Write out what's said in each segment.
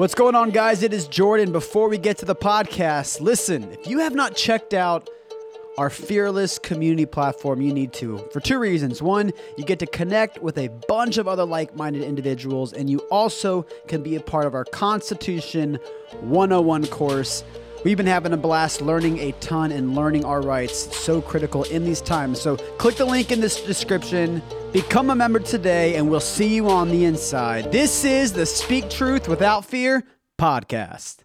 What's going on, guys? It is Jordan. Before we get to the podcast, listen, if you have not checked out our fearless community platform, you need to for two reasons. One, you get to connect with a bunch of other like minded individuals, and you also can be a part of our Constitution 101 course. We've been having a blast learning a ton and learning our rights, so critical in these times. So, click the link in this description, become a member today, and we'll see you on the inside. This is the Speak Truth Without Fear podcast.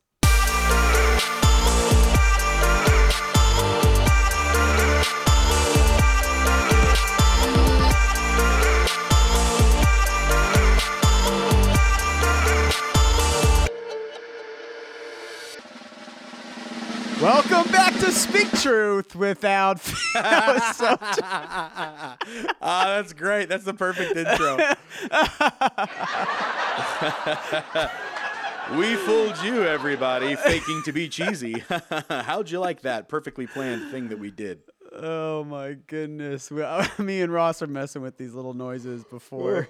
Welcome back to Speak Truth Without. That so- Ah, that's great. That's the perfect intro. we fooled you, everybody, faking to be cheesy. How'd you like that perfectly planned thing that we did? Oh my goodness. We, me and Ross are messing with these little noises before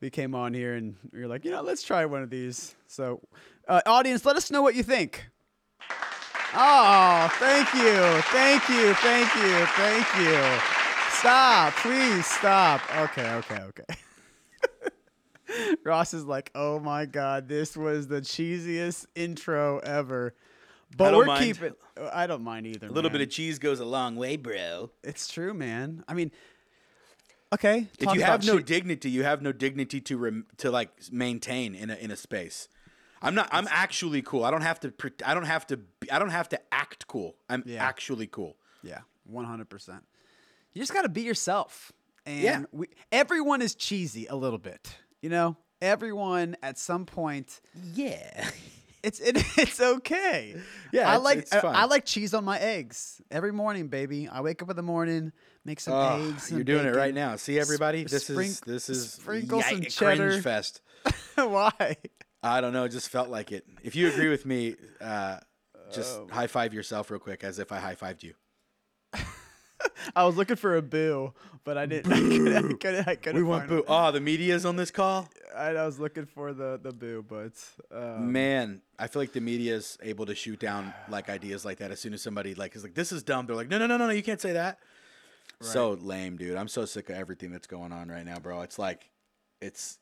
we came on here, and we were like, you know, let's try one of these. So, uh, audience, let us know what you think. Oh, thank you. Thank you. Thank you. Thank you. Stop. Please stop. Okay, okay, okay. Ross is like, oh my God, this was the cheesiest intro ever. But we're mind. keeping. I don't mind either. A little man. bit of cheese goes a long way, bro. It's true, man. I mean, okay. If you have no che- dignity, you have no dignity to rem- to like maintain in a in a space. I'm not. I'm actually cool. I don't have to. Pre- I don't have to. Be, I don't have to act cool. I'm Yeah. actually cool. yeah, one hundred percent. You just got to be yourself, and Yeah. we, everyone is cheesy a little bit. You know, everyone at some point. Yeah. It's it, it's okay. Yeah, I it's- like it's I. I like cheese on my eggs every morning, baby. I wake up in the morning, make some Oh, eggs. you're doing it right now. See everybody, this is this is sprinkle some cheddar. cringe fest. Why? I don't know. It just felt like it. If you agree with me, uh, just Oh. high five yourself real quick, as if I high fived you. I was looking for a boo, but I didn't. I couldn't. I couldn't, I couldn't We want boo. Oh, the media's on this call. I, I was looking for the the boo, but um, Man, I feel like the media's able to shoot down like ideas like that as soon as somebody like is like, "This is dumb." They're like, "No, no, no, no, no, you can't say that." So lame, dude. I'm so sick of everything that's going on right now, bro. It's like, it's,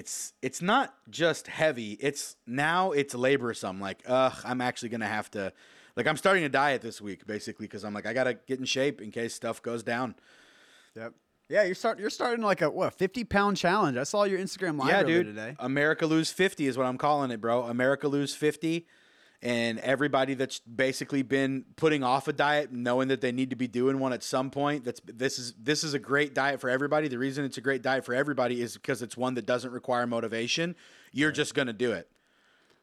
it's, it's not just heavy. It's now it's laborsome. Like, ugh, I'm actually gonna have to, like, I'm starting a diet this week basically because I'm like, I gotta get in shape in case stuff goes down. Yep. Yeah, you're start you're starting like a what 50 pound challenge. I saw your Instagram live yeah, dude. today. America lose 50 is what I'm calling it, bro. America lose 50. And everybody that's basically been putting off a diet, knowing that they need to be doing one at some point. That's this is this is a great diet for everybody. The reason it's a great diet for everybody is because it's one that doesn't require motivation. You're just gonna do it.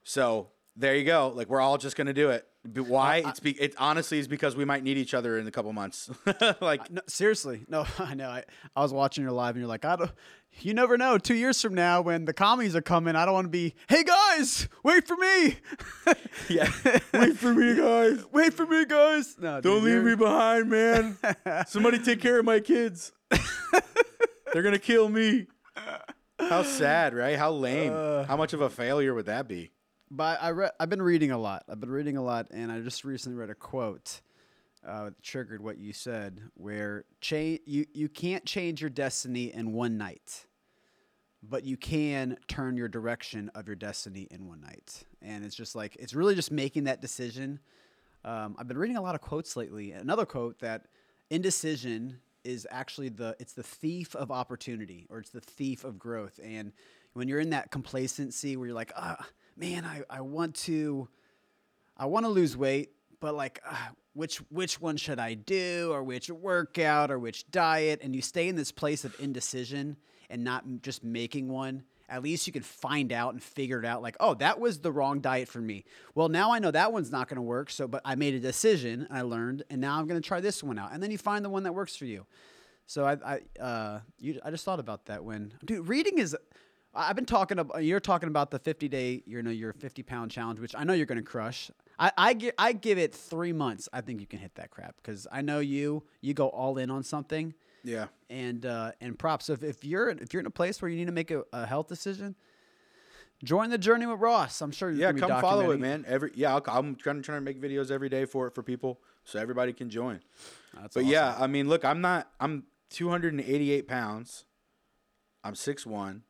So there you go. Like we're all just gonna do it. But why? it's be, it honestly is because we might need each other in a couple months. like No, seriously, no, I know. I, I was watching your live, and you're like, I don't. You never know. Two years from now, when the commies are coming, I don't want to be. Hey guys, wait for me. yeah, wait for me, guys. wait for me, guys. No, Don't dude, leave you're- me behind, man. Somebody take care of my kids. They're gonna kill me. How sad, right? How lame. Uh. How much of a failure would that be? But I read. I've been reading a lot. I've been reading a lot, and I just recently read a quote uh, that triggered what you said, where cha- you you can't change your destiny in one night, but you can turn your direction of your destiny in one night. And it's just like it's really just making that decision. Um, I've been reading a lot of quotes lately. Another quote that indecision is actually the it's the thief of opportunity or it's the thief of growth. And when you're in that complacency where you're like, ah, man, I, I want to I want to lose weight, but like, uh, which which one should I do, or which workout, or which diet? And you stay in this place of indecision and not just making one. At least you can find out and figure it out. Like, oh, that was the wrong diet for me. Well, now I know that one's not going to work. So, but I made a decision I learned, and now I'm going to try this one out. And then you find the one that works for you. So I, I, uh, you, I just thought about that when, dude, reading is. I- I've been talking about. You're talking about the 50 day, you know, your 50 pound challenge, which I know you're going to crush. I, I, gi- I give it three months. I think you can hit that crap because I know you. You go all in on something, Yeah. and uh, and props. So if, if you're if you're in a place where you need to make a, a health decision, join the journey with Ross. I'm sure. Yeah, you're come follow it, man. Every yeah, I'll, I'm trying, to trying to make videos every day for it for people, so everybody can join. That's but awesome. yeah, I mean, look, I'm not. I'm 288 pounds. I'm 6'1".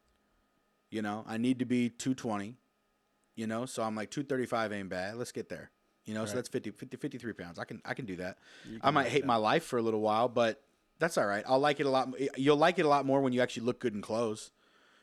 You know, I need to be 220. You know, so I'm like 235 ain't bad. Let's get there. You know, so that's 50, 50, 53 pounds. I can I can do that. You I might hate that. my life for a little while, but that's all right. I'll like it a lot. You'll like it a lot more when you actually look good in clothes.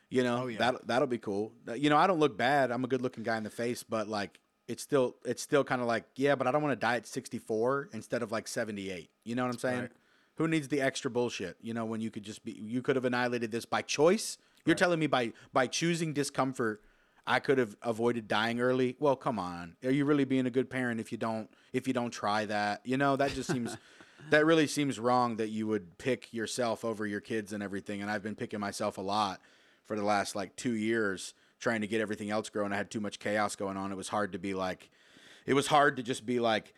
You know, Oh, yeah. that that'll be cool. You know, I don't look bad. I'm a good looking guy in the face, but like it's still it's still kind of like yeah, but I don't want to die at 64 instead of like 78. You know what I'm saying? Right. Who needs the extra bullshit? You know, when you could just be you could have annihilated this by choice. You're Right. telling me by by choosing discomfort, I could have avoided dying early. Well, come on. Are you really being a good parent if you don't if you don't try that? You know, that just seems that really seems wrong that you would pick yourself over your kids and everything. And I've been picking myself a lot for the last like two years, trying to get everything else growing. I had too much chaos going on. It was hard to be like, it was hard to just be like,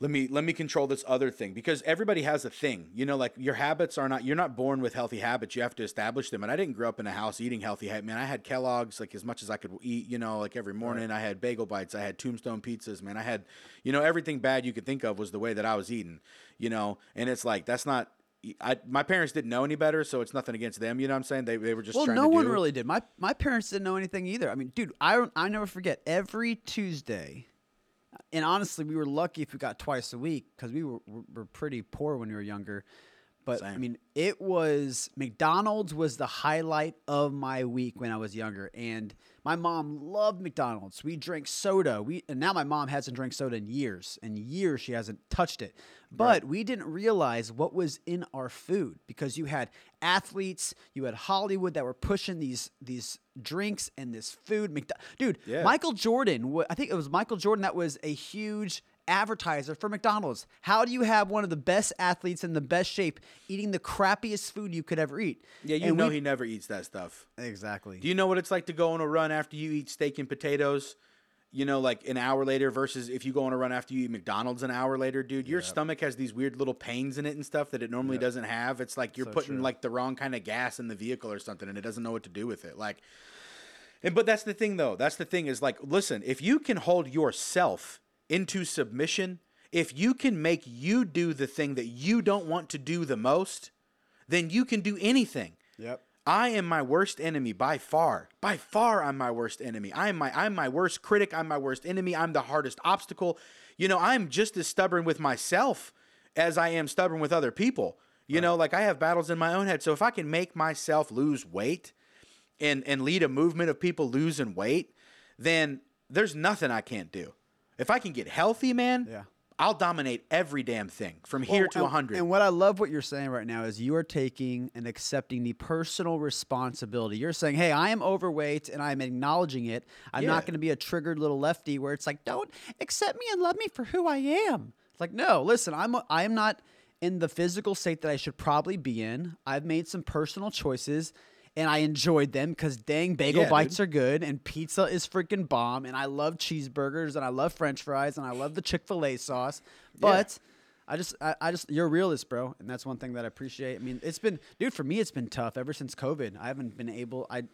let me let me control this other thing because everybody has a thing you know like your habits are not you're not born with healthy habits you have to establish them and i didn't grow up in a house eating healthy ha- man i had kellogg's like as much as i could eat you know like every morning i had bagel bites i had tombstone pizzas man i had you know everything bad you could think of was the way that i was eating you know and it's like that's not I, my parents didn't know any better, so it's nothing against them. You know what I'm saying? They, they were just Well, no one do. really did. My my parents didn't know anything either. I mean, dude, I I never forget every Tuesday. And honestly, we were lucky if we got twice a week because we were, were pretty poor when we were younger. But I mean, it was McDonald's was the highlight of my week when I was younger, and my mom loved McDonald's. We drank soda. We and now my mom hasn't drank soda in years, and years she hasn't touched it. But we didn't realize what was in our food because you had athletes, you had Hollywood that were pushing these these drinks and this food. McDo- Dude, Yeah. Michael Jordan, I think it was Michael Jordan that was a huge advertiser for McDonald's. How do you have one of the best athletes in the best shape eating the crappiest food you could ever eat? Yeah, you And know we- he never eats that stuff. exactly. Do you know what it's like to go on a run after you eat steak and potatoes? You know, like an hour later versus if you go on a run after you eat McDonald's an hour later, dude, your stomach has these weird little pains in it and stuff that it normally doesn't have. It's like you're So putting true. like the wrong kind of gas in the vehicle or something and it doesn't know what to do with it. Like and but that's the thing though. That's the thing is like listen, if you can hold yourself into submission, if you can make you do the thing that you don't want to do the most, then you can do anything. Yep. I am my worst enemy by far. By far I'm my worst enemy. I am my I'm my worst critic, I'm my worst enemy, I'm the hardest obstacle. You know, I'm just as stubborn with myself as I am stubborn with other people. You know, like I have battles in my own head. So if I can make myself lose weight and and lead a movement of people losing weight, then there's nothing I can't do. If I can get healthy, man, Yeah. I'll dominate every damn thing from here to and, 100. And what I love what you're saying right now is you are taking and accepting the personal responsibility. You're saying, "Hey, I am overweight and I'm acknowledging it. I'm Yeah. not going to be a triggered little lefty where it's like, "Don't accept me and love me for who I am." It's like, "No, listen, I'm a, I am not in the physical state that I should probably be in. I've made some personal choices." And I enjoyed them because dang, bagel Yeah, bites are good and pizza is freaking bomb. And I love cheeseburgers and I love French fries and I love the Chick Fil A sauce. But I just, I, I just, you're a realist, bro, and that's one thing that I appreciate. I mean, it's been, dude, for me, it's been tough ever since COVID. I haven't been able. I,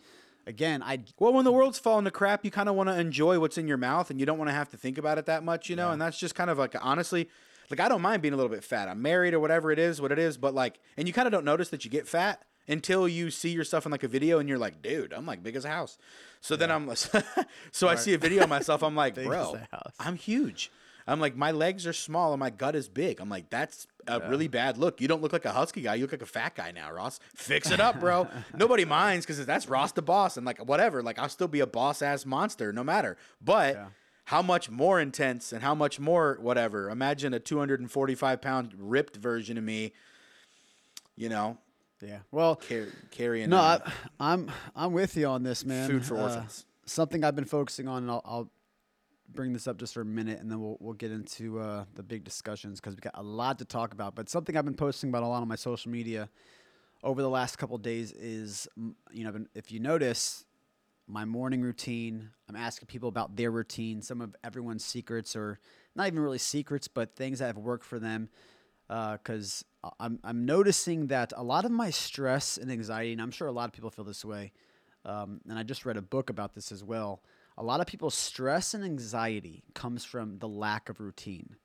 again, I, Well, when the world's falling to crap, you kind of want to enjoy what's in your mouth, and you don't want to have to think about it that much, you know. And that's just kind of like honestly, like I don't mind being a little bit fat. I'm married or whatever it is, what it is, but like, and you kind of don't notice that you get fat until you see yourself in like a video, and you're like, dude, I'm like big as a house. So then I'm, so I see a video of myself, I'm like, bro, as a house. I'm huge. I'm like, my legs are small and my gut is big. I'm like, that's a really bad look. You don't look like a husky guy. You look like a fat guy now, Ross. Fix it up, bro. Nobody minds because that's Ross the boss. And like, whatever. Like, I'll still be a boss ass monster no matter. But Yeah. how much more intense and how much more whatever? Imagine a 245 pound ripped version of me, you know, yeah. Well, car- carrying no, I, I'm, I'm with you on this, man. food for Uh, orphans. something I've been focusing on, and I'll, I'll bring this up just for a minute, and then we'll we'll get into uh, the big discussions because we got a lot to talk about. But something I've been posting about a lot on my social media over the last couple of days is, you know, if you notice, my morning routine. I'm asking people about their routine, some of everyone's secrets, or not even really secrets, but things that have worked for them. Because I'm I'm noticing that a lot of my stress and anxiety, and I'm sure a lot of people feel this way, um, and I just read a book about this as well. A lot of people's stress and anxiety comes from the lack of routine.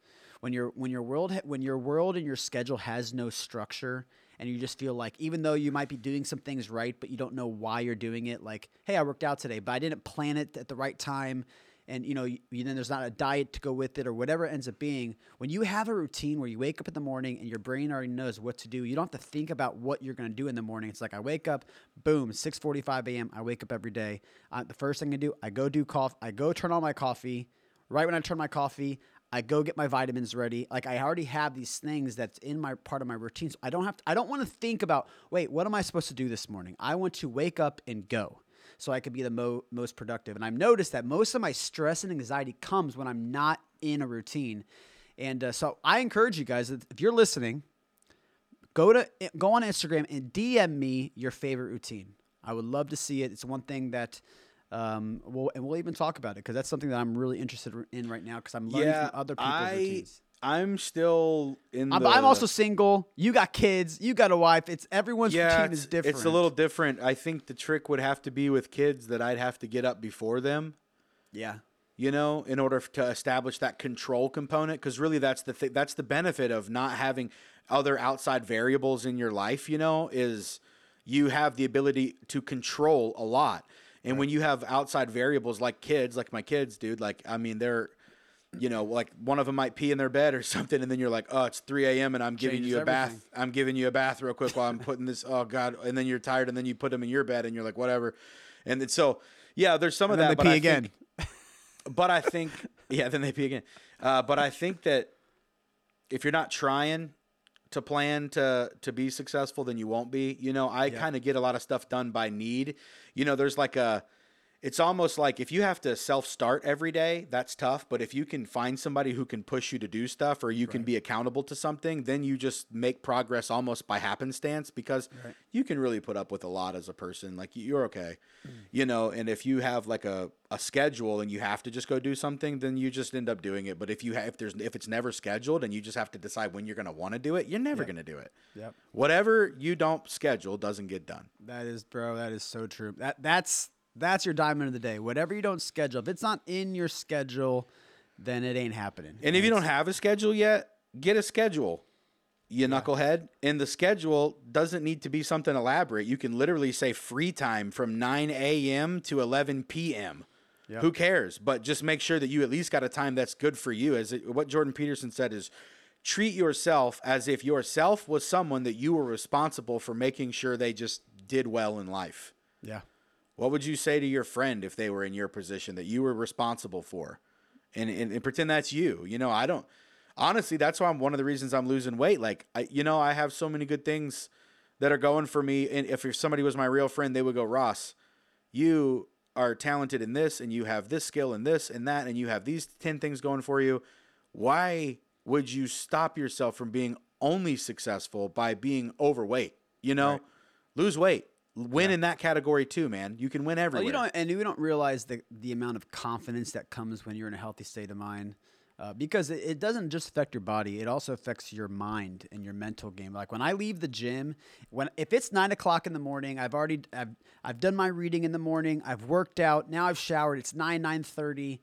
When your when your world ha- when your world and your schedule has no structure, and you just feel like even though you might be doing some things right, but you don't know why you're doing it. Like, hey, I worked out today, but I didn't plan it at the right time and you know you, then there's not a diet to go with it or whatever it ends up being when you have a routine where you wake up in the morning and your brain already knows what to do you don't have to think about what you're going to do in the morning it's like i wake up boom 6.45 a.m i wake up every day uh, the first thing i do i go do coffee i go turn on my coffee right when i turn my coffee I go get my vitamins ready. Like I already have these things that's in my part of my routine. So I don't have to, I don't want to think about, wait, what am I supposed to do this morning? I want to wake up and go so I could be the mo- most productive. And I've noticed that most of my stress and anxiety comes when I'm not in a routine. And uh, so I encourage you guys, if you're listening, go to go on Instagram and DM me your favorite routine. I would love to see it. It's one thing that um, we'll, and we'll even talk about it because that's something that I'm really interested in right now because I'm learning Yeah, from other people's I- routines. I'm still in. I'm, the, I'm also single. You got kids. You got a wife. It's everyone's yeah, routine is different. it's a little different. I think the trick would have to be with kids that I'd have to get up before them. yeah. you know, in order to establish that control component. Because really, that's the th- that's the benefit of not having other outside variables in your life. You know, is you have the ability to control a lot. And when you have outside variables like kids, like my kids, dude, like I mean, they're you know, like one of them might pee in their bed or something, and then you're like, oh, it's 3 a.m. and I'm giving Changes you a bath. I'm giving you a bath real quick while I'm putting this. Oh God, and then you're tired, and then you put them in your bed, and you're like, whatever. And then, so, yeah, there's some And of that. they but pee I again. Think, but I think, yeah, then they pee again. Uh, but I think that if you're not trying to plan to to be successful, then you won't be. You know, I Yeah. kind of get a lot of stuff done by need. You know, there's like a. It's almost like if you have to self start every day, that's tough. But if you can find somebody who can push you to do stuff or you can be accountable to something, then you just make progress almost by happenstance because Right. you can really put up with a lot as a person. Like you're okay, Mm. you know. And if you have like a, a schedule and you have to just go do something, then you just end up doing it. But if you have if there's if it's never scheduled and you just have to decide when you're gonna want to do it, you're never gonna do it. Yep. Whatever you don't schedule doesn't get done. That is, bro. That is so true. That that's that's your diamond of the day. Whatever you don't schedule, if it's not in your schedule, then it ain't happening. And if you don't have a schedule yet, get a schedule. You knucklehead. And the schedule doesn't need to be something elaborate. You can literally say free time from 9 a.m. to 11 p.m. Yep. Who cares? But just make sure that you at least got a time that's good for you. As it, what Jordan Peterson said is treat yourself as if yourself was someone that you were responsible for making sure they just did well in life. yeah, What would you say to your friend if they were in your position that you were responsible for? And, and, and pretend that's you. You know, I don't. Honestly, that's why I'm one of the reasons I'm losing weight. Like, I, you know, I have so many good things that are going for me. And if, if somebody was my real friend, they would go, Ross, you are talented in this, and you have this skill and this and that, and you have these 10 things going for you. Why would you stop yourself from being only successful by being overweight? You know, Right. lose weight. Win in that category too, man. You can win well, everywhere. you don't, and you don't realize the the amount of confidence that comes when you're in a healthy state of mind. Uh, because it, it doesn't just affect your body; it also affects your mind and your mental game. Like when I leave the gym, when if it's nine o'clock in the morning, I've already I've, I've done my reading in the morning. I've worked out. Now I've showered. It's nine nine thirty.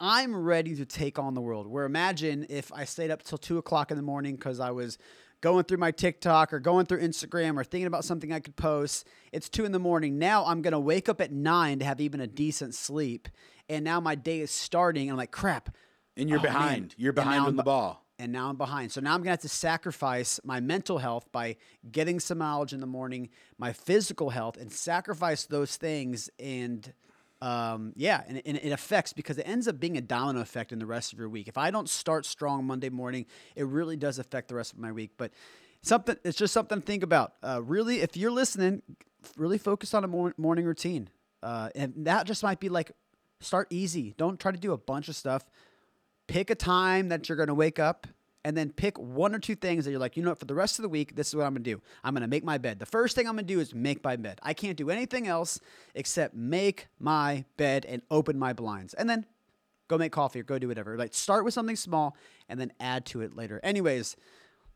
I'm ready to take on the world. Where imagine if I stayed up till two o'clock in the morning because I was going through my TikTok or going through Instagram or thinking about something I could post. It's two in the morning. Now I'm gonna wake up at nine to have even a decent sleep, and now my day is starting. And I'm like, crap. and you're Oh, man. behind. You're behind on the ball. and now I'm behind. So now I'm gonna have to sacrifice my mental health by getting some knowledge in the morning, my physical health, and sacrifice those things. And um, yeah, and, and it affects because it ends up being a domino effect in the rest of your week. If I don't start strong Monday morning, it really does affect the rest of my week. But something, it's just something to think about. Uh, really, if you're listening, really focus on a mor- morning routine, uh, and that just might be like start easy. Don't try to do a bunch of stuff pick a time that you're going to wake up and then pick one or two things that you're like, you know what, for the rest of the week, this is what I'm to do. I'm to make my bed. The first thing I'm to do is make my bed. I can't do anything else except make my bed and open my blinds. And then go make coffee or go do whatever. Like start with something small and then add to it later. Anyways,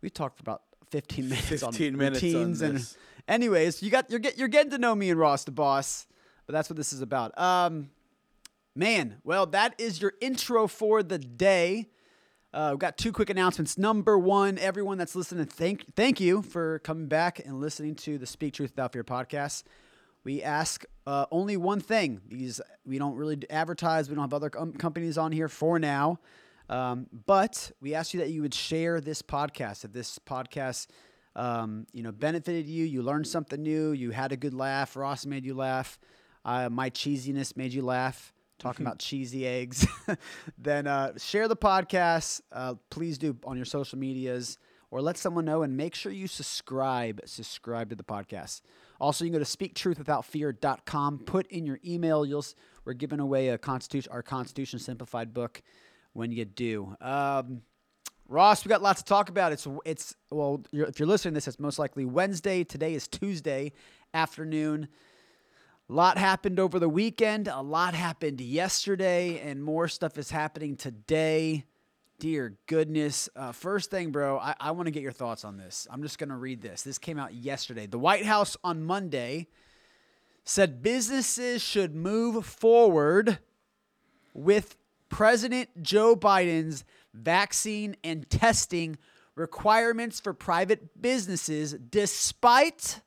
we talked for about 15 minutes 15 on minutes on routines and this. anyways, you got you're get, you're getting to know me and Ross the boss. but that's what this is about. Um, man, well, that is your intro for the day. Uh, we've got two quick announcements. Number one, everyone that's listening, thank thank you for coming back and listening to the Speak Truth Without Fear podcast. We ask uh, only one thing because we don't really advertise. We don't have other com- companies on here for now. Um, but we ask you that you would share this podcast. If this podcast, um, you know, benefited you, you learned something new, you had a good laugh, Ross made you laugh, uh, my cheesiness made you laugh, talking about cheesy eggs, then uh, share the podcast. Uh, please do on your social medias or let someone know and make sure you subscribe. Subscribe to the podcast. Also, you can go to speaktruthwithoutfear.com. Put in your email. You'll we're giving away a constitution, our Constitution Simplified book when you do. Um, Ross, we got lots to talk about. It's it's well, you're, if you're listening to this, it's most likely Wednesday. Today is Tuesday afternoon. A lot happened over the weekend. A lot happened yesterday, and more stuff is happening today. Dear goodness. Uh, first thing, bro, I, I want to get your thoughts on this. I'm just going to read this. This came out yesterday. The White House on Monday said businesses should move forward with President Joe Biden's vaccine and testing requirements for private businesses despite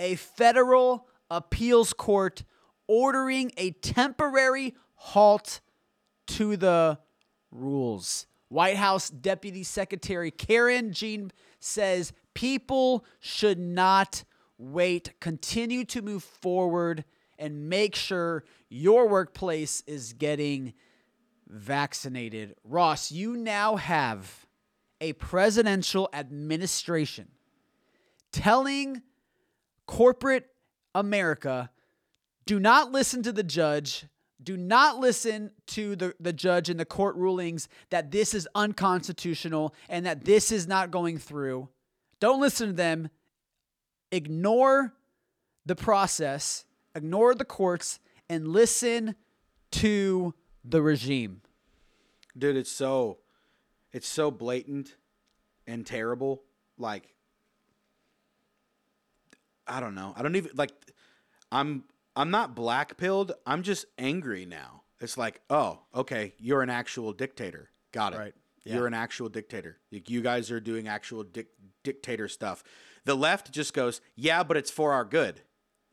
a federal appeals court ordering a temporary halt to the rules. White House Deputy Secretary Karen Jean says people should not wait, continue to move forward and make sure your workplace is getting vaccinated. Ross, you now have a presidential administration telling corporate America do not listen to the judge. Do not listen to the, the judge in the court rulings that this is unconstitutional and that this is not going through. Don't listen to them. Ignore the process, ignore the courts, and listen to the regime. Dude, it's so it's so blatant and terrible. Like I don't know. I don't even like I'm I'm not black pilled. I'm just angry now. It's like, oh, okay, you're an actual dictator. Got it. Right. You're an actual dictator. Like, you guys are doing actual dic- dictator stuff. The left just goes, yeah, but it's for our good.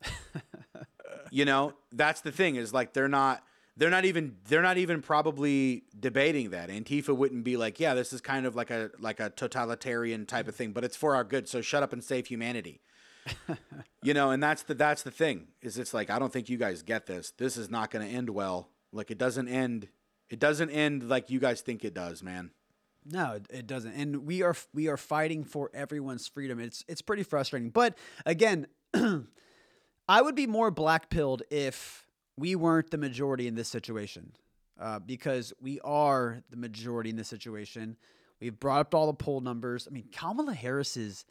you know, that's the thing is like they're not they're not even they're not even probably debating that. Antifa wouldn't be like, yeah, this is kind of like a like a totalitarian type of thing, but it's for our good. So shut up and save humanity. You know, and that's the that's the thing is it's like I don't think you guys get this. This is not going to end well. Like it doesn't end. It doesn't end like you guys think it does, man. No, it, doesn't. And we are we are fighting for everyone's freedom. It's it's pretty frustrating. But again, I would be more black pilled if we weren't the majority in this situation, uh, because we are the majority in this situation. We've brought up all the poll numbers. I mean, Kamala Harris's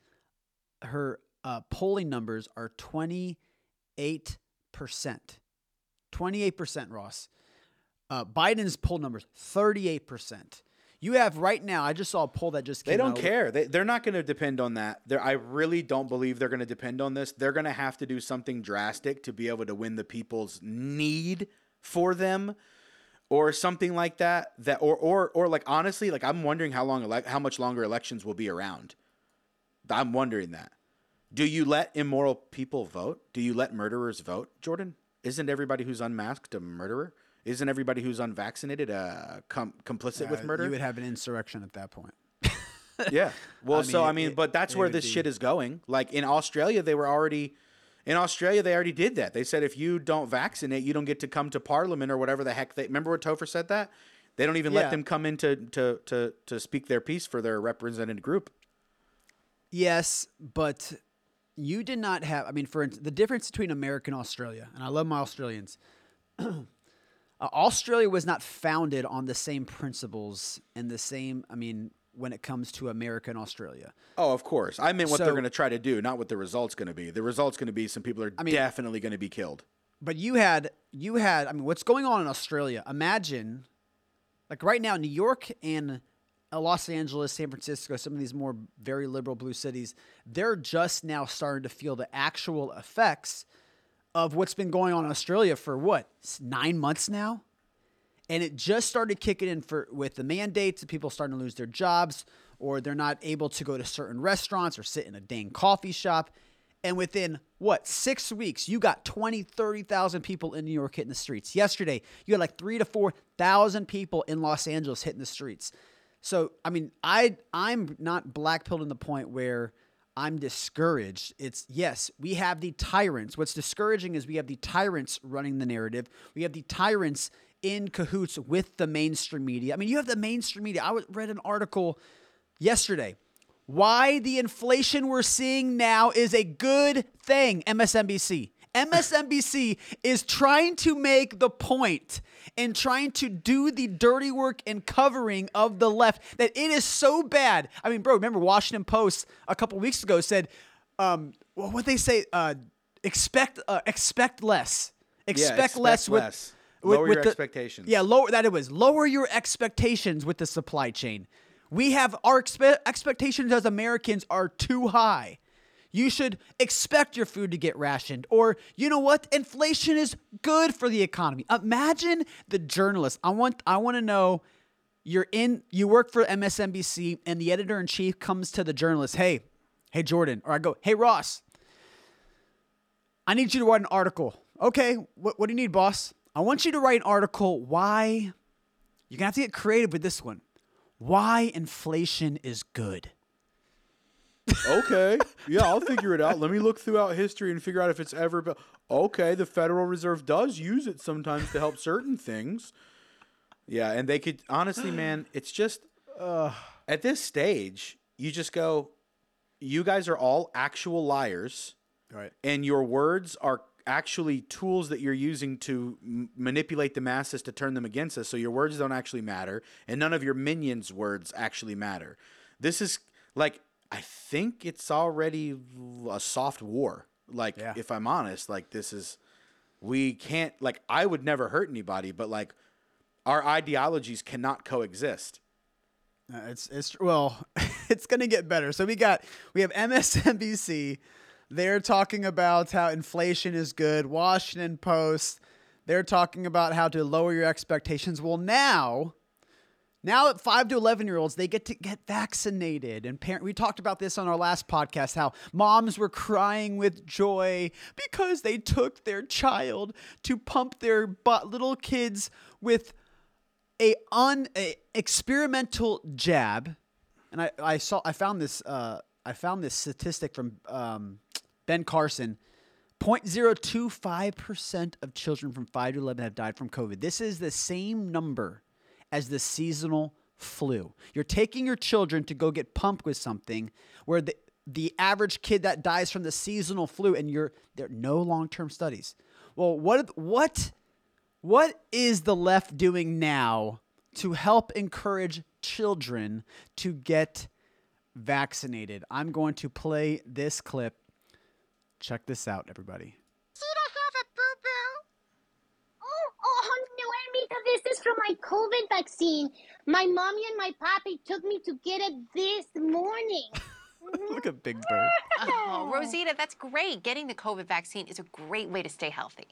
her uh, polling numbers are twenty eight percent, twenty eight percent. Ross, uh, Biden's poll numbers thirty eight percent. You have right now. I just saw a poll that just came They don't out. care. They, they're not going to depend on that. They're, I really don't believe they're going to depend on this. They're going to have to do something drastic to be able to win the people's need for them, or something like that. That or or or like honestly, like I'm wondering how long ele- how much longer elections will be around. I'm wondering that. Do you let immoral people vote? Do you let murderers vote, Jordan? Isn't everybody who's unmasked a murderer? Isn't everybody who's unvaccinated uh, com- complicit with Uh, murder? You would have an insurrection at that point. Yeah. Well, I so mean, I mean, it- but that's where this be- shit is going. Like in Australia, they were already in Australia. They already did that. They said if you don't vaccinate, you don't get to come to Parliament or whatever the heck. They remember what Topher said that they don't even Yeah. let them come in to to to to speak their piece for their represented group. Yes, but you did not have. I mean, for instance, the difference between America and Australia, and I love my Australians. uh, Australia was not founded on the same principles and the same. I mean, when it comes to America and Australia, Oh, of course. I meant what they're going to try to do, not what the results going to be. The results going to be some people are I mean- definitely going to be killed. but you had you had. I mean, what's going on in Australia? Imagine, like right now, New York and Uh, Los Angeles, San Francisco, some of these more very liberal blue cities, they're just now starting to feel the actual effects of what's been going on in Australia for what nine months now, and it just started kicking in for with the mandates and people starting to lose their jobs or they're not able to go to certain restaurants or sit in a dang coffee shop. And within what six weeks, you got 20, 30,000 people in New York hitting the streets. Yesterday, you had like three to 4,000 people in Los Angeles hitting the streets. So, I mean, I I'm not blackpilled in the point where I'm discouraged. It's yes, we have the tyrants. What's discouraging is we have the tyrants running the narrative. We have the tyrants in cahoots with the mainstream media. I mean, you have the mainstream media. I read an article yesterday. Why the inflation we're seeing now is a good thing, MSNBC. MSNBC is trying to make the point and trying to do the dirty work and covering of the left that it is so bad. I mean, bro, remember Washington Post a couple weeks ago said, um, well, what they say, uh, expect uh, expect less, expect, expect less with less. Lower your expectations. Yeah, lower that it was lower your expectations with the supply chain. We have our expe- expectations as Americans are too high. You should expect your food to get rationed. Or, you know what? Inflation is good for the economy. Imagine the journalist. I want I want to know you're in you work for MSNBC and the editor in chief comes to the journalist, "Hey, hey Jordan." Or I go, "Hey Ross, I need you to write an article." Okay, what, what do you need, boss? I want you to write an article why you're gonna have to get creative with this one. Why inflation is good. Okay. Yeah, I'll figure it out. Let me look throughout history and figure out if it's ever been. Okay, the Federal Reserve does use it sometimes to help certain things. Yeah, and they could honestly, man, it's just uh, at this stage, you just go, you guys are all actual liars, Right. and your words are actually tools that you're using to m- manipulate the masses to turn them against us. So your words don't actually matter, and none of your minions' words actually matter. This is like I think it's already a soft war. Like Yeah. if I'm honest, like this is we can't like I would never hurt anybody, but like our ideologies cannot coexist. Uh, it's it's well, it's gonna get better. So we got we have MSNBC. They're talking about how inflation is good. Washington Post. They're talking about how to lower your expectations. Well, now, now at five to eleven year olds, they get to get vaccinated. And parent, we talked about this on our last podcast. How moms were crying with joy because they took their child to pump their bu- little kids with a un a experimental jab, and I, I saw I found this uh, I found this statistic from um, Ben Carson. 0.025% of children from 5 to 11 have died from COVID. This is the same number as the seasonal flu. You're taking your children to go get pumped with something where the the average kid that dies from the seasonal flu and you're there are no long-term studies. Well, what what what is the left doing now to help encourage children to get vaccinated? I'm going to play this clip. Check this out, everybody. Should I have a boo boo? Oh, oh no, Amita, this is from my COVID vaccine. My mommy and my papi took me to get it this morning. Look at Big Bird. Oh, Rosita, that's great. Getting the COVID vaccine is a great way to stay healthy.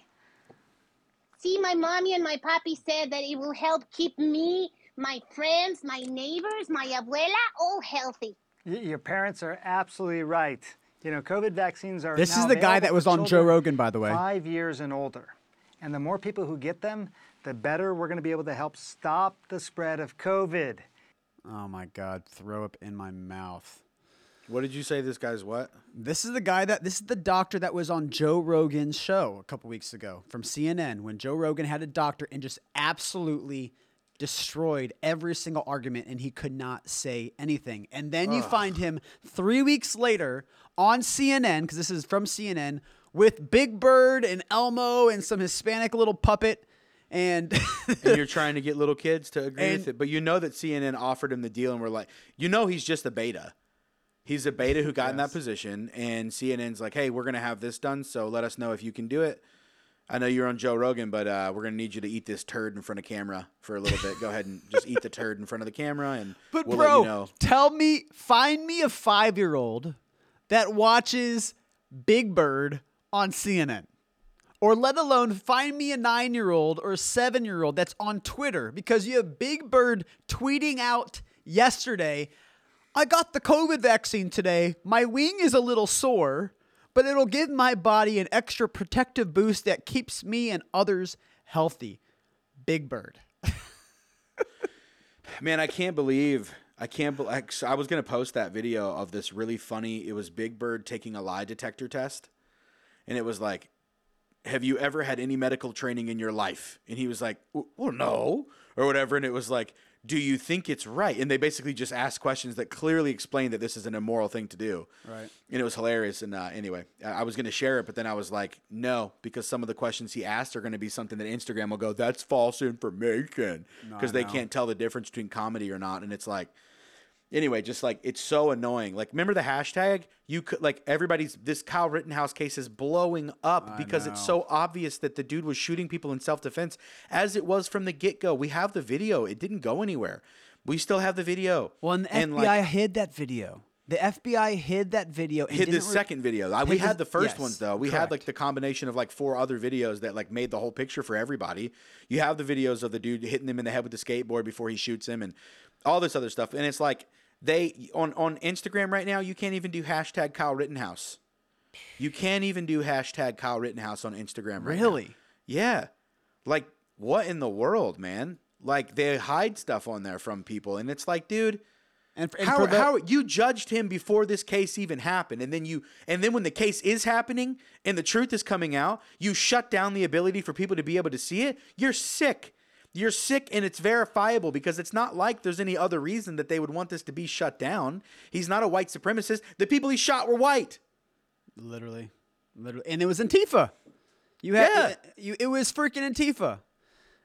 See, my mommy and my papi said that it will help keep me, my friends, my neighbors, my abuela all healthy. Y- Your parents are absolutely right. You know, COVID vaccines are. This now is the guy that was on Joe Rogan, by the way. Five years and older. And the more people who get them, the better we're going to be able to help stop the spread of COVID. Oh my God, throw up in my mouth. What did you say this guy's what? This is the guy that this is the doctor that was on Joe Rogan's show a couple weeks ago from CNN when Joe Rogan had a doctor and just absolutely destroyed every single argument and he could not say anything. And then you find him 3 weeks later on CNN because this is from CNN with Big Bird and Elmo and some Hispanic little puppet and and you're trying to get little kids to agree And- with it. But you know that CNN offered him the deal, and we're like, you know, he's just a beta. He's a beta who got in that position, and CNN's like, hey, we're gonna have this done, so let us know if you can do it. I know you're on Joe Rogan, but uh, we're gonna need you to eat this turd in front of camera for a little bit. Go ahead and just eat the turd in front of the camera, and But we'll bro, let you know. tell me, find me a five year old that watches Big Bird on CNN or let alone find me a nine year old or a seven year old that's on Twitter because you have Big Bird tweeting out yesterday. I got the COVID vaccine today. My wing is a little sore, but it'll give my body an extra protective boost that keeps me and others healthy. Big Bird. Man, I can't believe I can't. I was gonna post that video of this really funny. It was Big Bird taking a lie detector test, and it was like, "Have you ever had any medical training in your life?" And he was like, "Well, no," or whatever. And it was like, "Do you think it's right?" And they basically just asked questions that clearly explain that this is an immoral thing to do. Right. And it was hilarious. And uh, anyway, I, was gonna share it, but then I was like, "No," because some of the questions he asked are gonna be something that Instagram will go, "That's false information," because they can't tell the difference between comedy or not. And it's like anyway, just like it's so annoying. Like, remember the hashtag? You could like everybody's this Kyle Rittenhouse case is blowing up because it's so obvious that the dude was shooting people in self defense, as it was from the get go. We have the video; it didn't go anywhere. We still have the video. Well, and the And, FBI like, hid that video. The FBI hid that video. Hid the re- second video. Uh, I- we had the first yes, ones though. We had like the combination of like four other videos that like made the whole picture for everybody. You have the videos of the dude hitting him in the head with the skateboard before he shoots him and all this other stuff. And it's like they on on Instagram right now, you can't even do hashtag Kyle Rittenhouse. You can't even do hashtag Kyle Rittenhouse on Instagram right now. Really? Yeah. Like what in the world, man? Like they hide stuff on there from people and it's like, dude, And, for, and how, the- how you judged him before this case even happened and then you and then when the case is happening and the truth is coming out you shut down the ability for people to be able to see it you're sick you're sick and it's verifiable because it's not like there's any other reason that they would want this to be shut down he's not a white supremacist the people he shot were white Literally, literally, and it was Antifa. You had Yeah. you. It was freaking Antifa.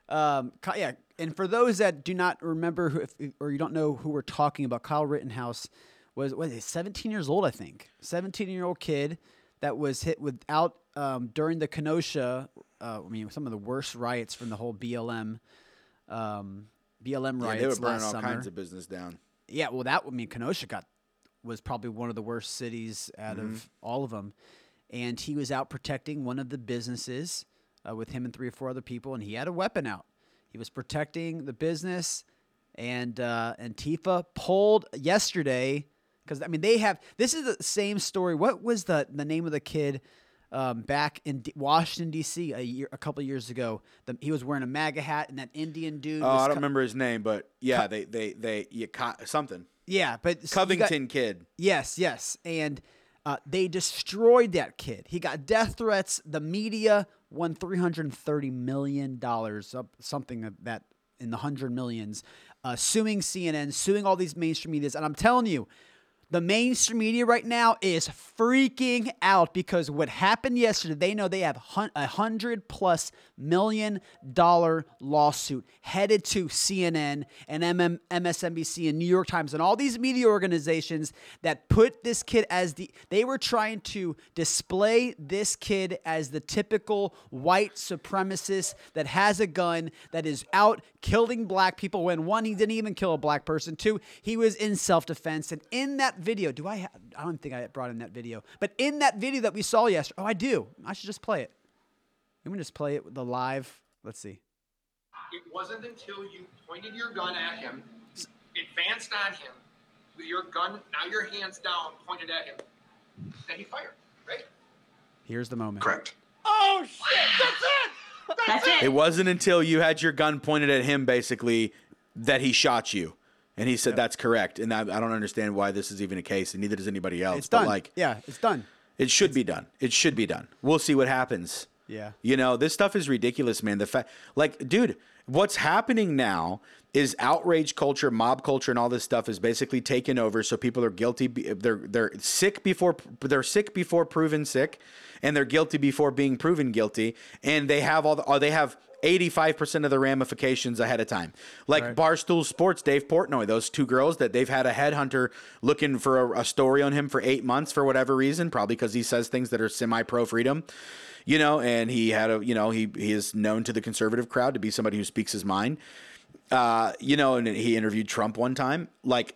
Um, yeah, and for those that do not remember who, if, or you don't know who we're talking about, Kyle Rittenhouse was was he 17 years old? I think 17 year old kid that was hit without um, during the Kenosha. Uh, I mean, some of the worst riots from the whole BLM. Um, BLM Yeah, riots they were burning last all summer. kinds of business down Yeah, well, that I mean, Kenosha got was probably one of the worst cities out of all of them, and he was out protecting one of the businesses uh, with him and three or four other people, and he had a weapon out. He was protecting the business, and uh, Antifa pulled yesterday because I mean they have this is the same story. What was the the name of the kid? Um, back in D- Washington D.C. a year, a couple years ago, the, he was wearing a MAGA hat, and that Indian dude. oh i don't co- remember his name but yeah they they they you caught something Yeah, but you got- covington kid Yes, yes. And uh, they destroyed that kid. He got death threats. The media won $330 million, up something of that in the hundred millions, uh, suing CNN, suing all these mainstream medias. And I'm telling you, the mainstream media right now is freaking out because what happened yesterday, they know they have a hundred plus million dollar lawsuit headed to CNN and MSNBC and New York Times and all these media organizations that put this kid as the, they were trying to display this kid as the typical white supremacist that has a gun, that is out killing black people when one, he didn't even kill a black person, two, he was in self defense. And in that video, do I have, I don't think I brought in that video, but in that video that we saw yesterday, oh, I do. I should just play it. I'm gonna just play it with the live. Let's see. It wasn't until you pointed your gun at him, advanced on him, with your gun, now your hands down, pointed at him, that he fired, right? Here's the moment. Correct. Oh, shit. That's it. That's it. It wasn't until you had your gun pointed at him, basically, that he shot you. And he said that's correct. And I, I don't understand why this is even a case, and neither does anybody else. It's but done. like, yeah, it's done. it should be done. It should be done. We'll see what happens. Yeah. You know, this stuff is ridiculous, man. The fact, like, dude, what's happening now is outrage culture, mob culture, and all this stuff is basically taken over. So people are guilty. They're they're sick before they're sick before proven sick, and they're guilty before being proven guilty. And they have all the or they have. 85% of the ramifications ahead of time. Like Barstool Sports, Dave Portnoy, those two girls that they've had a headhunter looking for a, a story on him for eight months for whatever reason, probably because he says things that are semi pro freedom you know, and he had a, you know, he he is known to the conservative crowd to be somebody who speaks his mind. Uh, you know, and he interviewed Trump one time. Like,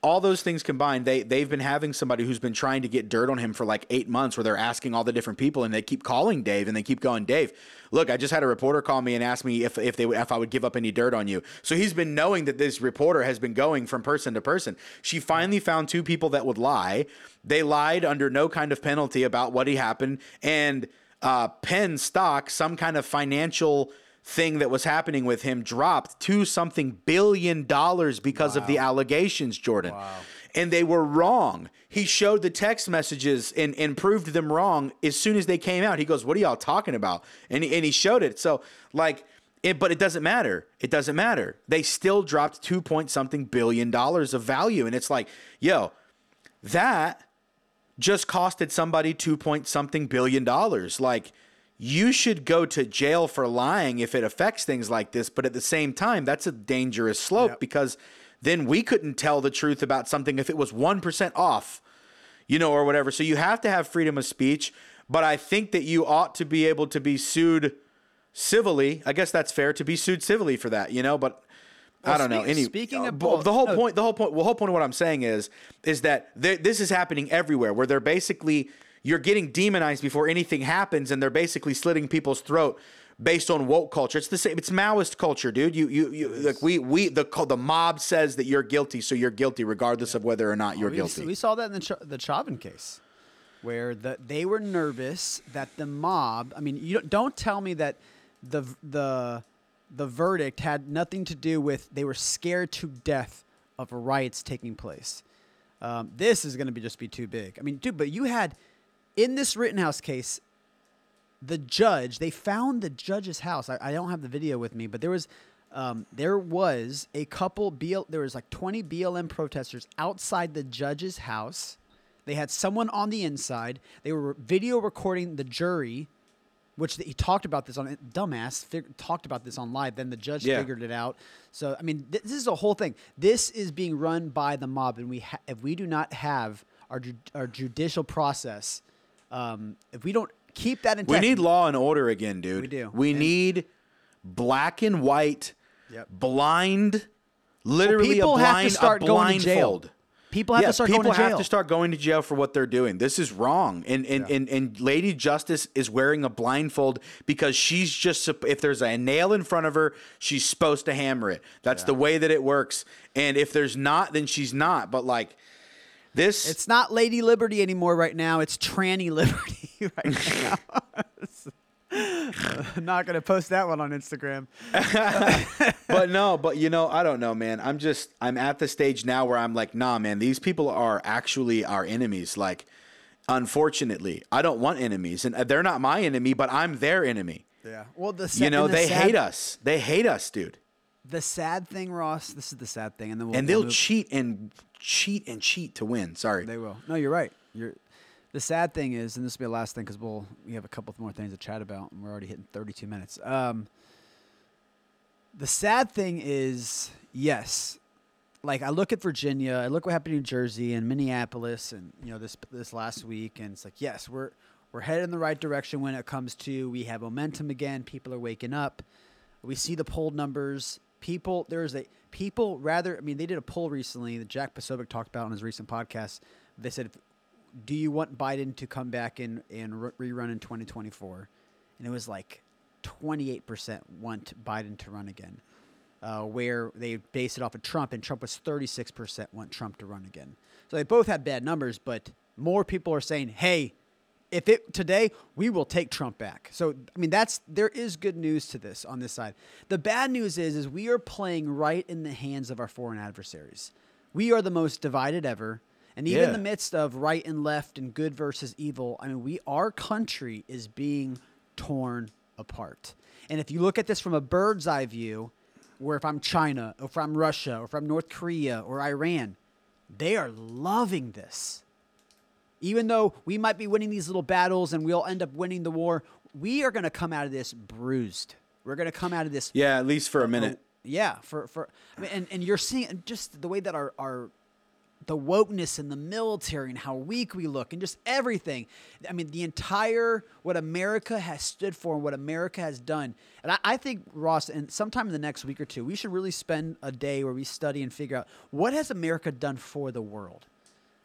all those things combined, they they've been having somebody who's been trying to get dirt on him for like eight months, where they're asking all the different people, and they keep calling Dave, and they keep going, Dave. Look, I just had a reporter call me and ask me if if they if I would give up any dirt on you. So he's been knowing that this reporter has been going from person to person. She finally found two people that would lie. They lied under no kind of penalty about what he happened, and uh, Penn stock, some kind of financial thing that was happening with him dropped to something billion dollars because of the allegations, Jordan. Wow. And they were wrong. He showed the text messages and, and proved them wrong as soon as they came out. He goes, What are y'all talking about? And he, and he showed it. So, like, it, but it doesn't matter. It doesn't matter. They still dropped two point something billion dollars of value. And it's like, yo, that just costed somebody two point something billion dollars. Like, you should go to jail for lying if it affects things like this. But at the same time, that's a dangerous slope because then we couldn't tell the truth about something if it was 1% off, you know, or whatever. So you have to have freedom of speech. But I think that you ought to be able to be sued civilly. I guess that's fair to be sued civilly for that, you know, but. I don't know. Any speaking uh, of both- the whole no. point, the whole point, the whole point of what I'm saying is, is that th- this is happening everywhere, where they're basically you're getting demonized before anything happens, and they're basically slitting people's throat based on woke culture. It's the same. It's Maoist culture, dude. You, you, you like we, we, the the mob says that you're guilty, so you're guilty, regardless of whether or not you're we, guilty. We saw that in the Ch- the Chauvin case, where the they were nervous that the mob. I mean, you don't, don't tell me that the the the verdict had nothing to do with they were scared to death of riots taking place. Um, this is going to be just be too big. I mean, dude, but you had in this Rittenhouse case, the judge they found the judge's house. I, I don't have the video with me, but there was um, there was a couple BL, there was like 20 BLM protesters outside the judge's house. They had someone on the inside. They were video recording the jury, which he talked about this on dumbass fig, talked about this on live. Then the judge Yeah. figured it out. So I mean, th- this is a whole thing. This is being run by the mob, and we ha- if we do not have our ju- our judicial process, um, if we don't keep that intact, we need law and order again, dude. We do. We And- need black and white, Yep. blind, literally people a have to blind, start going to jail. blindfold. People have yeah, to start people going to jail. have to start going to jail for what they're doing. This is wrong. And and, and and Lady Justice is wearing a blindfold because she's just if there's a nail in front of her, she's supposed to hammer it. That's the way that it works. And if there's not, then she's not. But like this It's not Lady Liberty anymore right now. It's Tranny Liberty right now. I'm not gonna post that one on Instagram. but no, but you know, I don't know, man. I'm just I'm at the stage now where I'm like, nah, man, these people are actually our enemies. Like, unfortunately, I don't want enemies, and uh, they're not my enemy, but I'm their enemy. Yeah. Well, the You know, the they sad- hate us. They hate us, dude. The sad thing, Ross. This is the sad thing, and then we'll, And we'll they'll move- cheat and cheat and cheat to win. Sorry. They will. No, you're right. You're. The sad thing is, and this will be the last thing because we'll we have a couple more things to chat about, and we're already hitting 32 minutes. Um, the sad thing is, yes, like I look at Virginia, I look what happened in New Jersey and Minneapolis, and you know this this last week, and it's like, yes, we're we're headed in the right direction when it comes to we have momentum again. People are waking up. We see the poll numbers. People, there's a people rather. I mean, they did a poll recently that Jack Posobiec talked about on his recent podcast. They said, "Do you want Biden to come back and and rerun in 2024?" And it was like 28% want Biden to run again, uh, where they based it off of Trump, and Trump was 36% want Trump to run again. So they both had bad numbers, but more people are saying, "Hey, if it today, we will take Trump back." So I mean, that's there is good news to this on this side. The bad news is, is we are playing right in the hands of our foreign adversaries. We are the most divided ever. And even in the midst of right and left and good versus evil, I mean, we our country is being torn apart. And if you look at this from a bird's eye view, where if I'm China, or if I'm Russia, or if I'm North Korea or Iran, they are loving this. Even though we might be winning these little battles and we'll end up winning the war, we are going to come out of this bruised. We're going to come out of this Yeah, at least for a minute. yeah, for for I mean, and and you're seeing just the way that our our the wokeness in the military and how weak we look and just everything. I mean, the entire what America has stood for and what America has done. And I, I think Ross, and sometime in the next week or two, we should really spend a day where we study and figure out what has America done for the world.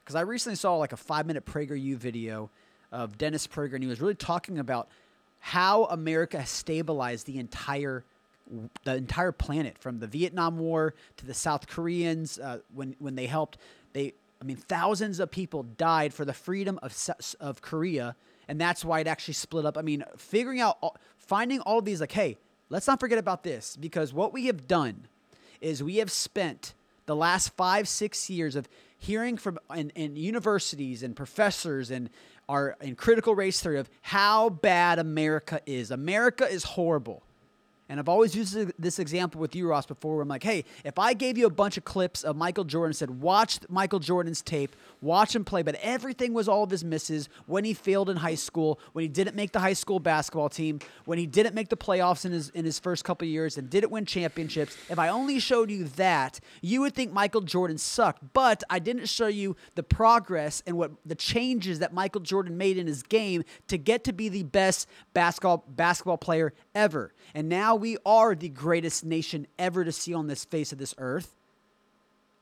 Because I recently saw like a five minute PragerU video of Dennis Prager, and he was really talking about how America has stabilized the entire the entire planet from the Vietnam War to the South Koreans uh, when when they helped. They I mean thousands of people died for the freedom of of Korea and that's why it actually split up. I mean figuring out finding all these like hey let's not forget about this because what we have done is we have spent the last five six years of hearing from in, universities and professors and our in critical race theory of how bad America is. America is horrible and I've always used this example with you, Ross, before where I'm like, hey, if I gave you a bunch of clips of Michael Jordan and said, watch Michael Jordan's tape, watch him play, but everything was all of his misses when he failed in high school, when he didn't make the high school basketball team, when he didn't make the playoffs in his in his first couple years and didn't win championships. If I only showed you that, you would think Michael Jordan sucked. But I didn't show you the progress and what the changes that Michael Jordan made in his game to get to be the best basketball basketball player ever. And now we are the greatest nation ever to see on this face of this earth.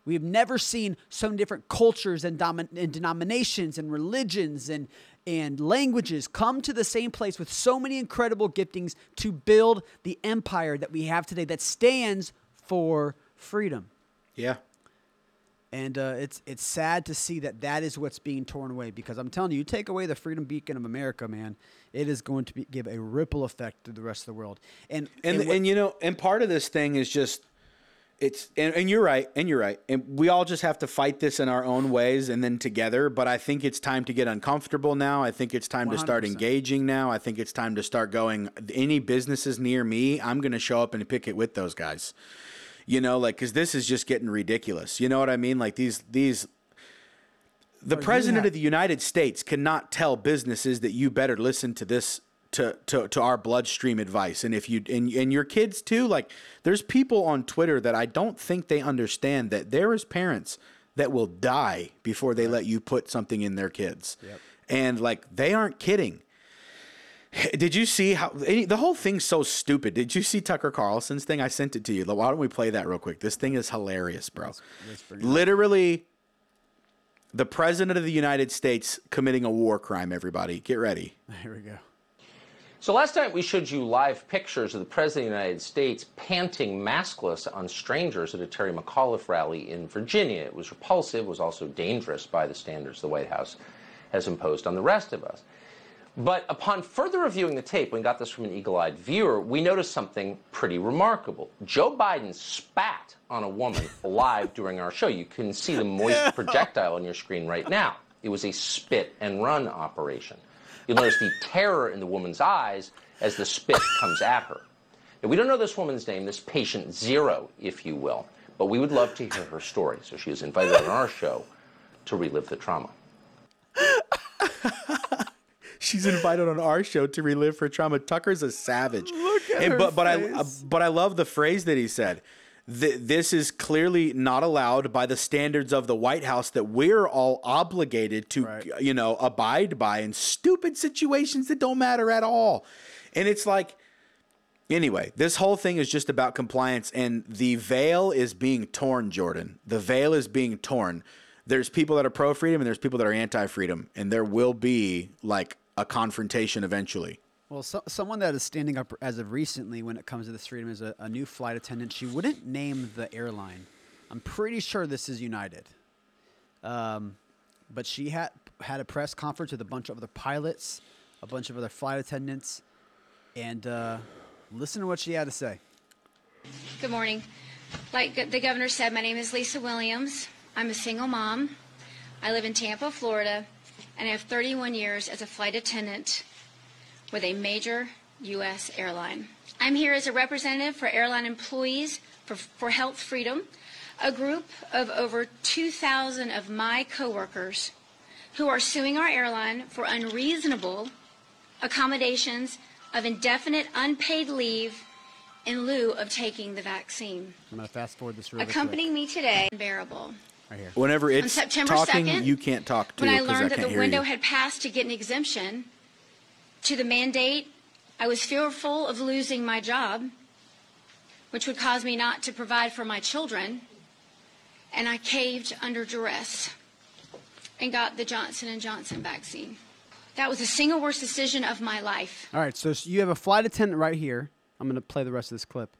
We have never seen so many different cultures and, domin- and denominations and religions and, and languages come to the same place with so many incredible giftings to build the empire that we have today that stands for freedom. Yeah. And uh, it's it's sad to see that that is what's being torn away because I'm telling you, you take away the freedom beacon of America, man, it is going to be, give a ripple effect to the rest of the world. And and and, and, you know, and part of this thing is just it's and, and you're right, and you're right, and we all just have to fight this in our own ways and then together. But I think it's time to get uncomfortable now. I think it's time to start engaging now. I think it's time to start going. Any businesses near me, I'm going to show up and pick it with those guys. You know, like because this is just getting ridiculous. You know what I mean? Like these these the president of the United States cannot tell businesses that you better listen to this to, to, to our bloodstream advice. And if you and, and your kids too, like there's people on Twitter that I don't think they understand that there is parents that will die before they let you put something in their kids. And like they aren't kidding. Did you see how any, the whole thing's so stupid? Did you see Tucker Carlson's thing? I sent it to you. Why don't we play that real quick? This thing is hilarious, bro. Literally, the president of the United States committing a war crime. Everybody, get ready. here we go. So last night we showed you live pictures of the President of the United States panting maskless on strangers at a Terry McAuliffe rally in Virginia. It was repulsive, it was also dangerous by the standards the White House has imposed on the rest of us. But upon further reviewing the tape, we got this from an eagle-eyed viewer, we noticed something pretty remarkable. Joe Biden spat on a woman live during our show. You can see the moist projectile on your screen right now. It was a spit and run operation. You'll notice the terror in the woman's eyes as the spit comes at her. Now, we don't know this woman's name, this patient zero, if you will, but we would love to hear her story. So she is invited on our show to relive the trauma. She's invited on our show to relive her trauma. Tucker's a savage. Look at and, her but but I uh, but I love the phrase that he said. Th- this is clearly not allowed by the standards of the White House that we're all obligated to, Right. you know, abide by in stupid situations that don't matter at all. And it's like, Anyway, this whole thing is just about compliance, and the veil is being torn, Jordan. The veil is being torn. There's people that are pro freedom, and there's people that are anti freedom, and there will be like a confrontation eventually. Well, so, someone that is standing up as of recently when it comes to this freedom is a, a new flight attendant. She wouldn't name the airline. I'm pretty sure this is United. Um, but she had had a press conference with a bunch of other pilots, a bunch of other flight attendants, and uh, listen to what she had to say. Good morning. Like the governor said, my name is Lisa Williams. I'm a single mom. I live in Tampa, Florida, and I have 31 years as a flight attendant with a major U.S. airline. I'm here as a representative for airline employees for, for Health Freedom, a group of over 2,000 of my coworkers who are suing our airline for unreasonable accommodations of indefinite unpaid leave in lieu of taking the vaccine. I'm going to fast forward this really Accompanying me today, unbearable. Right here. Whenever it's September talking, 2nd, you can't talk to when it I 'cause learned that can't the hear window you. had passed to get an exemption to the mandate, I was fearful of losing my job, which would cause me not to provide for my children, and I caved under duress and got the Johnson & Johnson vaccine. That was the single worst decision of my life. All right, so s- you have a flight attendant right here. I'm going to play the rest of this clip.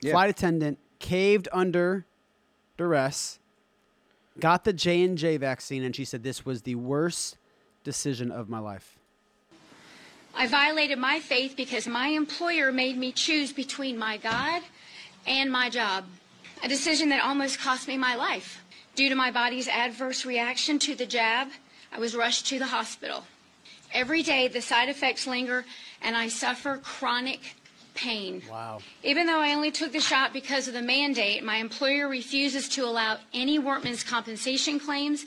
Yeah. Flight attendant caved under duress, got the J and J vaccine, and she said this was the worst decision of my life. I violated my faith because my employer made me choose between my God and my job, a decision that almost cost me my life. Due to my body's adverse reaction to the jab, I was rushed to the hospital. Every day, the side effects linger and I suffer chronic pain. Wow. Even though I only took the shot because of the mandate, my employer refuses to allow any workman's compensation claims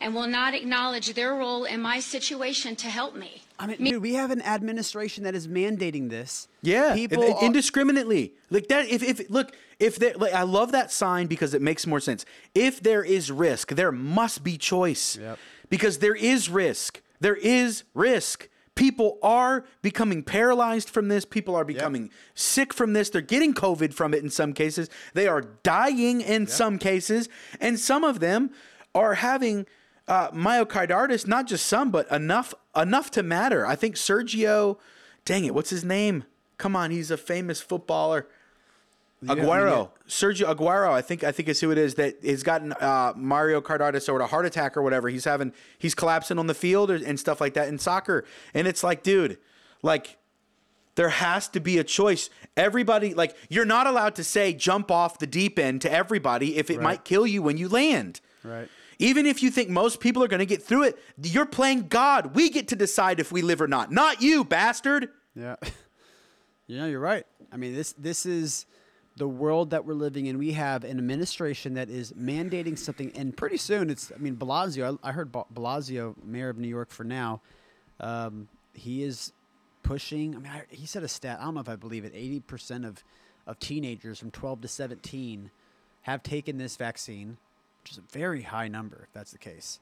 and will not acknowledge their role in my situation to help me. I mean, dude, we have an administration that is mandating this. Yeah, people and- and are- indiscriminately like that. If if look, if there, like, I love that sign because it makes more sense. If there is risk, there must be choice. Yep. Because there is risk. There is risk. People are becoming paralyzed from this. People are becoming sick from this. They're getting COVID from it in some cases. They are dying in some cases, and some of them are having uh, myocarditis. Not just some, but enough enough to matter. I think Sergio, dang it, what's his name? Come on, he's a famous footballer. Aguero, Sergio Aguero, I think I think is who it is that has gotten uh, myocarditis or a heart attack or whatever. He's having he's collapsing on the field or, and stuff like that in soccer, and it's like, dude, like there has to be a choice. Everybody, like you're not allowed to say jump off the deep end to everybody if it might kill you when you land. Right. Even if you think most people are going to get through it, you're playing God. We get to decide if we live or not, not you, bastard. Yeah. you know, you're right. I mean, this this is the world that we're living in. We have an administration that is mandating something, and pretty soon it's. I mean, Blasio. I, I heard Blasio, mayor of New York, for now. Um, he is pushing. I mean, I, he said a stat. I don't know if I believe it. Eighty percent of of teenagers from 12 to 17 have taken this vaccine, which is a very high number if that's the case.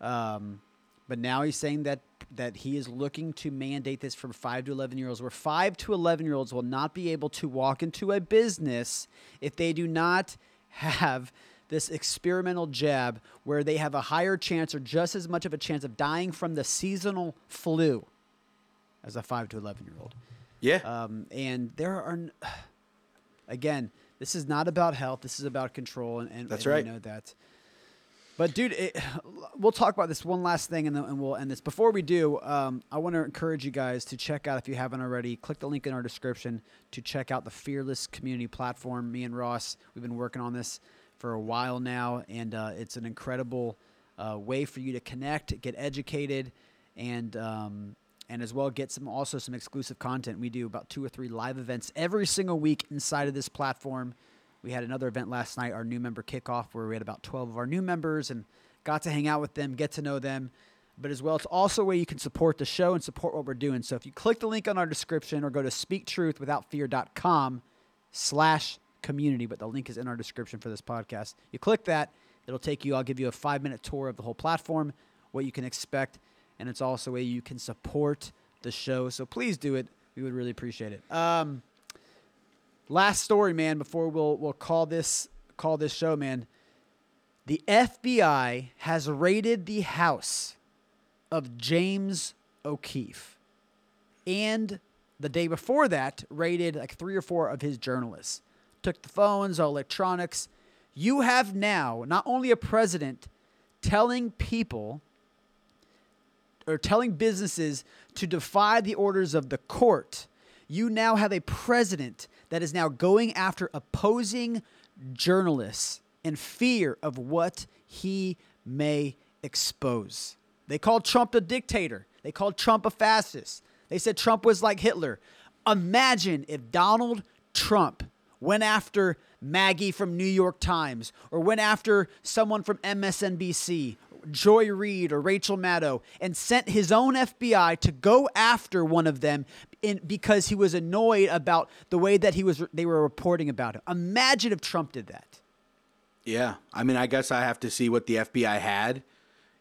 Um, but now he's saying that that he is looking to mandate this from five to eleven year olds, where five to eleven year olds will not be able to walk into a business if they do not have this experimental jab, where they have a higher chance or just as much of a chance of dying from the seasonal flu as a five to eleven year old. Yeah. Um, and there are, again, this is not about health. This is about control, and, and That's and we right. know that. But dude, it, we'll talk about this one last thing, and then and we'll end this. Before we do, um, I want to encourage you guys to check out if you haven't already. Click the link in our description to check out the Fearless Community Platform. Me and Ross, we've been working on this for a while now, and uh, it's an incredible uh, way for you to connect, get educated, and um, and as well get some also some exclusive content. We do about two or three live events every single week inside of this platform. We had another event last night, our new member kickoff, where we had about 12 of our new members and got to hang out with them, get to know them. But as well, it's also a way you can support the show and support what we're doing. So if you click the link on our description or go to speaktruthwithoutfear.com slash community, but the link is in our description for this podcast. You click that, it'll take you, I'll give you a five minute tour of the whole platform, what you can expect, and it's also a way you can support the show. So please do it. We would really appreciate it. Um, last story, man, before we'll we'll call this call this show, man. The FBI has raided the house of James O'Keefe. And the day before that, raided like three or four of his journalists. Took the phones, electronics. You have now not only a president telling people or telling businesses to defy the orders of the court, you now have a president that is now going after opposing journalists in fear of what he may expose. They called Trump a dictator. They called Trump a fascist. They said Trump was like Hitler. Imagine if Donald Trump went after Maggie from New York Times or went after someone from MSNBC, Joy Reid or Rachel Maddow, and sent his own FBI to go after one of them in, because he was annoyed about the way that he was they were reporting about him. Imagine if Trump did that. Yeah. I mean, I guess I have to see what the FBI had.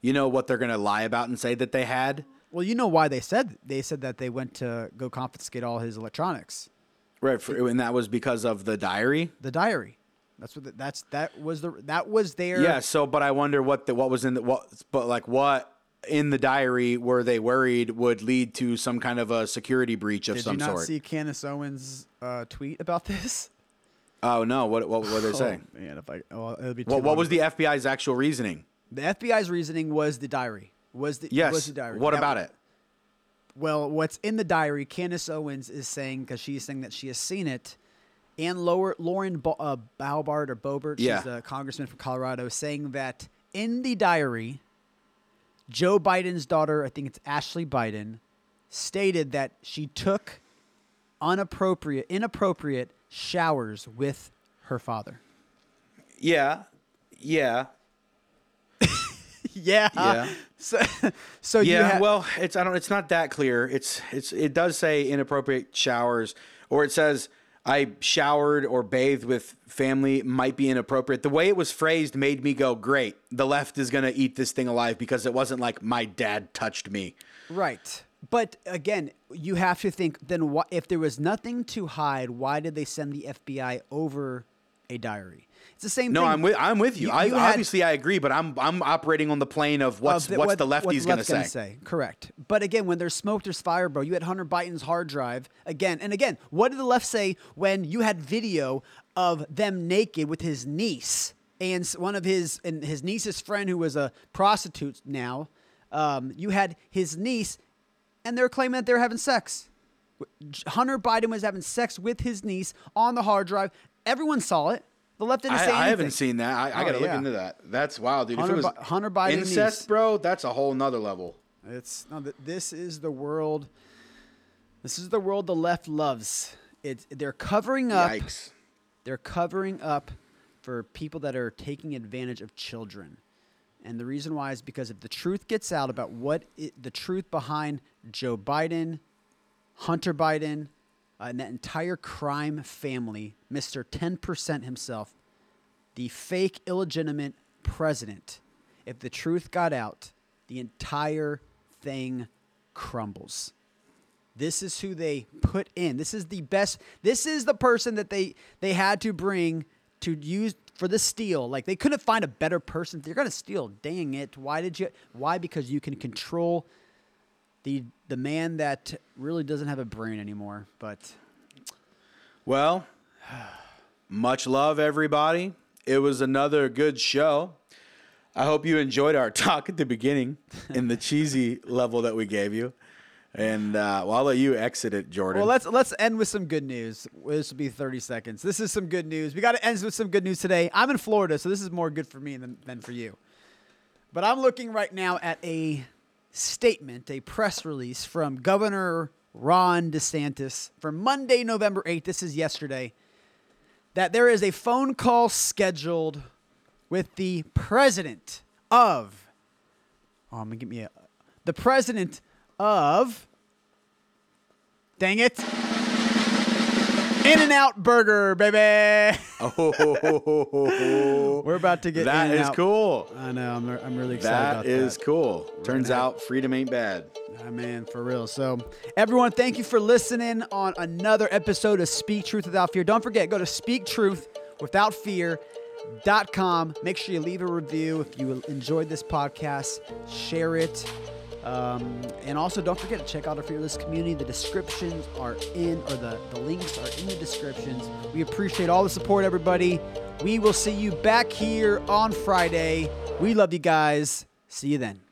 You know what they're going to lie about and say that they had? Well, you know why they said they said that they went to go confiscate all his electronics. Right. For, and that was because of the diary? The diary. That's what the, that's that was the that was their Yeah. So, but I wonder what the, what was in the, what, but like what in the diary were they worried would lead to some kind of a security breach of Did some you not sort? see Candace Owens' uh, tweet about this? Oh, no. What, what, what were they saying? Oh, man, if I oh, it'll be too What, what was the FBI's actual reasoning? the FBI's reasoning was the diary. Was the Yes. was the diary. What That- about it? Well, what's in the diary? Candace Owens is saying because she's saying that she has seen it, and Lower, Lauren Bo, uh, Baubart or Boebert, Yeah. she's a congressman from Colorado, saying that in the diary, Joe Biden's daughter, I think it's Ashley Biden, stated that she took unappropriate, inappropriate showers with her father. Yeah. Yeah. yeah. Yeah. So, so you Yeah, ha- well, it's I don't it's not that clear. It's it's it does say inappropriate showers or it says I showered or bathed with family might be inappropriate. The way it was phrased made me go, "Great. The left is going to eat this thing alive because it wasn't like my dad touched me." Right. But again, you have to think then what if there was nothing to hide, why did they send the FBI over a diary? It's the same thing. No, thing. I'm with I'm with you. You- I you had- obviously I agree, but I'm I'm operating on the plane of what's of the- what's what- the what lefties the going to say. Correct. But again, when there's smoke, there's fire, bro. You had Hunter Biden's hard drive again and again. What did the left say when you had video of them naked with his niece and one of his and his niece's friend who was a prostitute now? Um, you had his niece, and they're claiming that they're having sex. Hunter Biden was having sex with his niece on the hard drive. Everyone saw it. The left didn't I, say anything. I haven't seen that. I, I Oh, got to look yeah. into that. That's wild, dude. Hunter if it was Bi- Hunter Biden incest, niece. bro, that's a whole nother level. It's no, this is the world. This is the world the left loves. It's they're covering up. Yikes. They're covering up for people that are taking advantage of children. And the reason why is because if the truth gets out about what i the truth behind Joe Biden, Hunter Biden, uh, and that entire crime family, Mr. 10% himself, the fake illegitimate president, if the truth got out, the entire thing crumbles. This is who they put in. This is the best. This is the person that they they had to bring to use for the steal. Like they couldn't find a better person. You're gonna steal, dang it! Why did you? Why? Because you can control the the man that really doesn't have a brain anymore. But Well, much love, everybody. It was another good show. I hope you enjoyed our talk at the beginning in the cheesy level that we gave you. And uh, well, I'll let you exit it, Jordan. Well, let's let's end with some good news. This will be 30 seconds. This is some good news. We got to end with some good news today. I'm in Florida, so this is more good for me than, than for you. But I'm looking right now at a statement, a press release from Governor Ron DeSantis from Monday, November 8th. This is yesterday. That there is a phone call scheduled with the president of. Oh, I'm gonna give me a. The president of. Dang it. In-N-Out Burger, baby. oh, We're about to get that is cool. I know. I'm, I'm really excited about That is that. cool. Turns out freedom ain't bad. Ah, man, for real. So, everyone, thank you for listening on another episode of Speak Truth Without Fear. Don't forget, go to speaktruthwithoutfear.com. Make sure you leave a review if you enjoyed this podcast. Share it. Um, and also, don't forget to check out our fearless community. The descriptions are in, or the, the links are in the descriptions. We appreciate all the support, everybody. We will see you back here on Friday. We love you guys. See you then.